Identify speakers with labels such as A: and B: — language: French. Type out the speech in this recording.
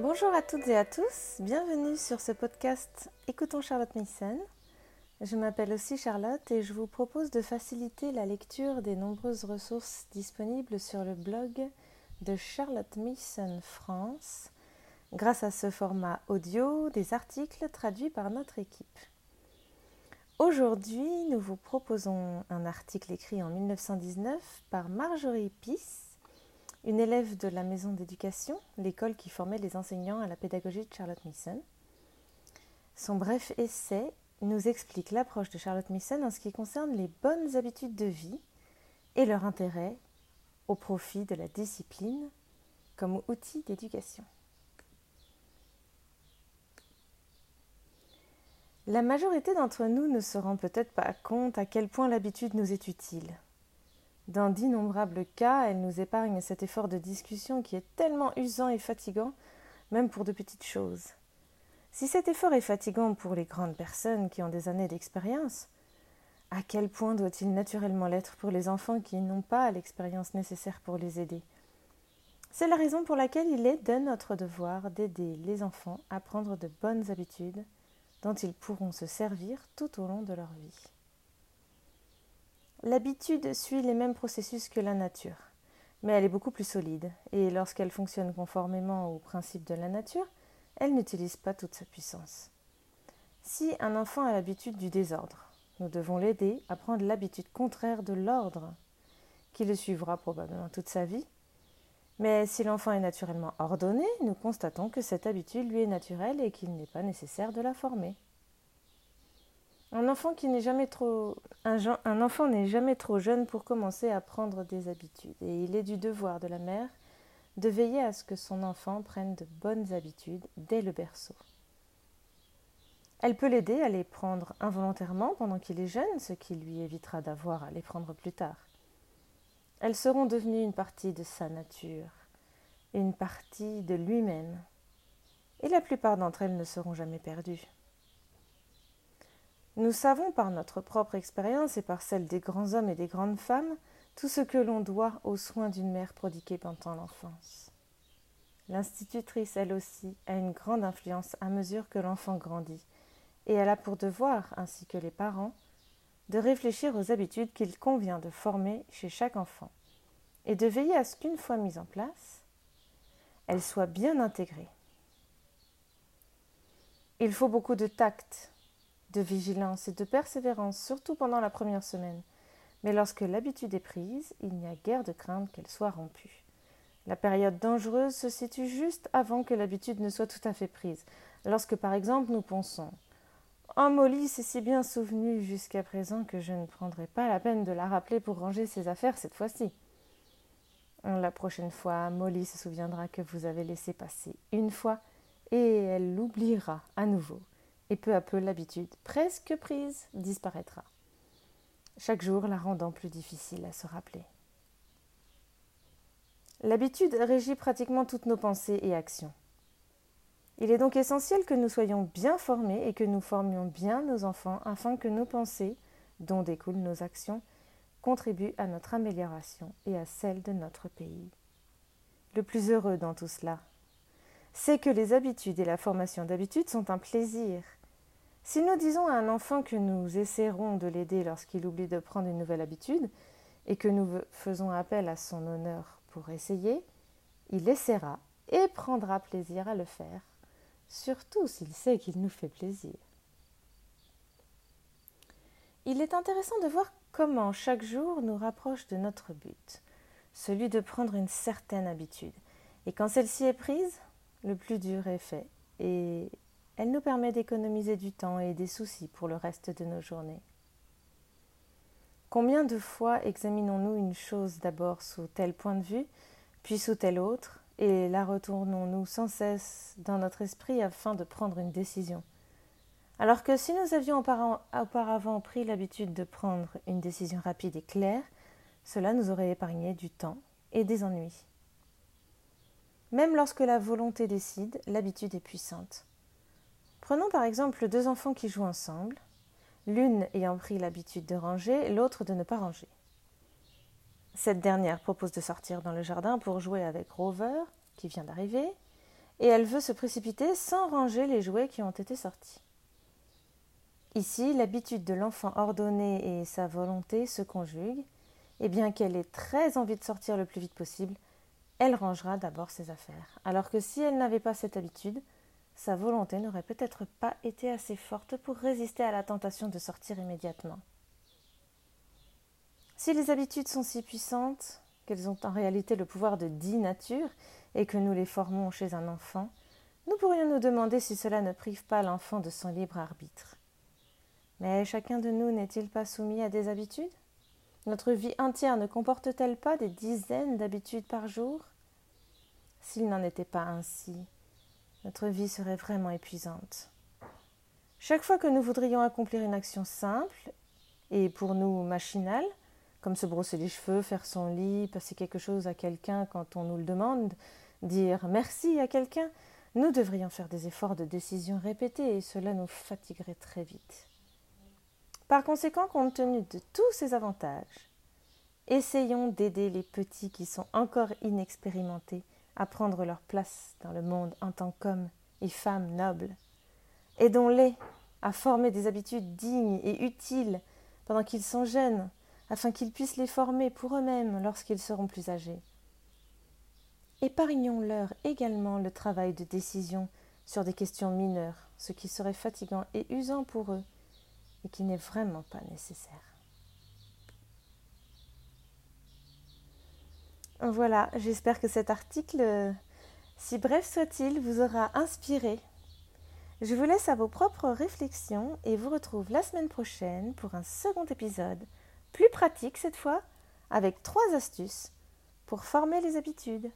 A: Bonjour à toutes et à tous, bienvenue sur ce podcast Écoutons Charlotte Mason. Je m'appelle aussi Charlotte et je vous propose de faciliter la lecture des nombreuses ressources disponibles sur le blog de Charlotte Mason France grâce à ce format audio des articles traduits par notre équipe. Aujourd'hui, nous vous proposons un article écrit en 1919 par Marjorie Peace une élève de la maison d'éducation, l'école qui formait les enseignants à la pédagogie de Charlotte Mason. Son bref essai nous explique l'approche de Charlotte Mason en ce qui concerne les bonnes habitudes de vie et leur intérêt au profit de la discipline comme outil d'éducation. La majorité d'entre nous ne se rend peut-être pas compte à quel point l'habitude nous est utile. Dans d'innombrables cas, elle nous épargne cet effort de discussion qui est tellement usant et fatigant, même pour de petites choses. Si cet effort est fatigant pour les grandes personnes qui ont des années d'expérience, à quel point doit-il naturellement l'être pour les enfants qui n'ont pas l'expérience nécessaire pour les aider? C'est la raison pour laquelle il est de notre devoir d'aider les enfants à prendre de bonnes habitudes dont ils pourront se servir tout au long de leur vie. L'habitude suit les mêmes processus que la nature, mais elle est beaucoup plus solide, et lorsqu'elle fonctionne conformément aux principes de la nature, elle n'utilise pas toute sa puissance. Si un enfant a l'habitude du désordre, nous devons l'aider à prendre l'habitude contraire de l'ordre, qui le suivra probablement toute sa vie. Mais si l'enfant est naturellement ordonné, nous constatons que cette habitude lui est naturelle et qu'il n'est pas nécessaire de la former. Un enfant n'est jamais trop jeune pour commencer à prendre des habitudes et il est du devoir de la mère de veiller à ce que son enfant prenne de bonnes habitudes dès le berceau. Elle peut l'aider à les prendre involontairement pendant qu'il est jeune, ce qui lui évitera d'avoir à les prendre plus tard. Elles seront devenues une partie de sa nature, une partie de lui-même, et la plupart d'entre elles ne seront jamais perdues. Nous savons par notre propre expérience et par celle des grands hommes et des grandes femmes tout ce que l'on doit aux soins d'une mère prodiguée pendant l'enfance. L'institutrice, elle aussi, a une grande influence à mesure que l'enfant grandit, et elle a pour devoir, ainsi que les parents, de réfléchir aux habitudes qu'il convient de former chez chaque enfant, et de veiller à ce qu'une fois mises en place, elles soient bien intégrées. Il faut beaucoup de tact de vigilance et de persévérance, surtout pendant la première semaine. Mais lorsque l'habitude est prise, il n'y a guère de crainte qu'elle soit rompue. La période dangereuse se situe juste avant que l'habitude ne soit tout à fait prise. Lorsque, par exemple, nous pensons Oh, Molly s'est si bien souvenue jusqu'à présent que je ne prendrai pas la peine de la rappeler pour ranger ses affaires cette fois-ci. La prochaine fois, Molly se souviendra que vous avez laissé passer une fois et elle l'oubliera à nouveau et peu à peu l'habitude, presque prise, disparaîtra, chaque jour la rendant plus difficile à se rappeler. L'habitude régit pratiquement toutes nos pensées et actions. Il est donc essentiel que nous soyons bien formés et que nous formions bien nos enfants afin que nos pensées, dont découlent nos actions, contribuent à notre amélioration et à celle de notre pays. Le plus heureux dans tout cela, c'est que les habitudes et la formation d'habitudes sont un plaisir, si nous disons à un enfant que nous essaierons de l'aider lorsqu'il oublie de prendre une nouvelle habitude, et que nous faisons appel à son honneur pour essayer, il essaiera et prendra plaisir à le faire, surtout s'il sait qu'il nous fait plaisir. Il est intéressant de voir comment chaque jour nous rapproche de notre but, celui de prendre une certaine habitude. Et quand celle-ci est prise, le plus dur est fait, et elle nous permet d'économiser du temps et des soucis pour le reste de nos journées. Combien de fois examinons-nous une chose d'abord sous tel point de vue, puis sous tel autre, et la retournons-nous sans cesse dans notre esprit afin de prendre une décision? Alors que si nous avions auparavant pris l'habitude de prendre une décision rapide et claire, cela nous aurait épargné du temps et des ennuis. Même lorsque la volonté décide, l'habitude est puissante. Prenons par exemple deux enfants qui jouent ensemble, l'une ayant pris l'habitude de ranger, l'autre de ne pas ranger. Cette dernière propose de sortir dans le jardin pour jouer avec Rover, qui vient d'arriver, et elle veut se précipiter sans ranger les jouets qui ont été sortis. Ici, l'habitude de l'enfant ordonné et sa volonté se conjuguent, et bien qu'elle ait très envie de sortir le plus vite possible, elle rangera d'abord ses affaires. Alors que si elle n'avait pas cette habitude, sa volonté n'aurait peut-être pas été assez forte pour résister à la tentation de sortir immédiatement. Si les habitudes sont si puissantes qu'elles ont en réalité le pouvoir de dix natures et que nous les formons chez un enfant, nous pourrions nous demander si cela ne prive pas l'enfant de son libre arbitre. Mais chacun de nous n'est-il pas soumis à des habitudes? Notre vie entière ne comporte-t-elle pas des dizaines d'habitudes par jour? S'il n'en était pas ainsi, notre vie serait vraiment épuisante. Chaque fois que nous voudrions accomplir une action simple et pour nous machinale, comme se brosser les cheveux, faire son lit, passer quelque chose à quelqu'un quand on nous le demande, dire merci à quelqu'un, nous devrions faire des efforts de décision répétés et cela nous fatiguerait très vite. Par conséquent, compte tenu de tous ces avantages, essayons d'aider les petits qui sont encore inexpérimentés à prendre leur place dans le monde en tant qu'hommes et femmes nobles. Aidons-les à former des habitudes dignes et utiles pendant qu'ils sont jeunes afin qu'ils puissent les former pour eux-mêmes lorsqu'ils seront plus âgés. Épargnons-leur également le travail de décision sur des questions mineures, ce qui serait fatigant et usant pour eux, et qui n'est vraiment pas nécessaire. Voilà, j'espère que cet article, si bref soit-il, vous aura inspiré. Je vous laisse à vos propres réflexions et vous retrouve la semaine prochaine pour un second épisode plus pratique cette fois, avec trois astuces pour former les habitudes.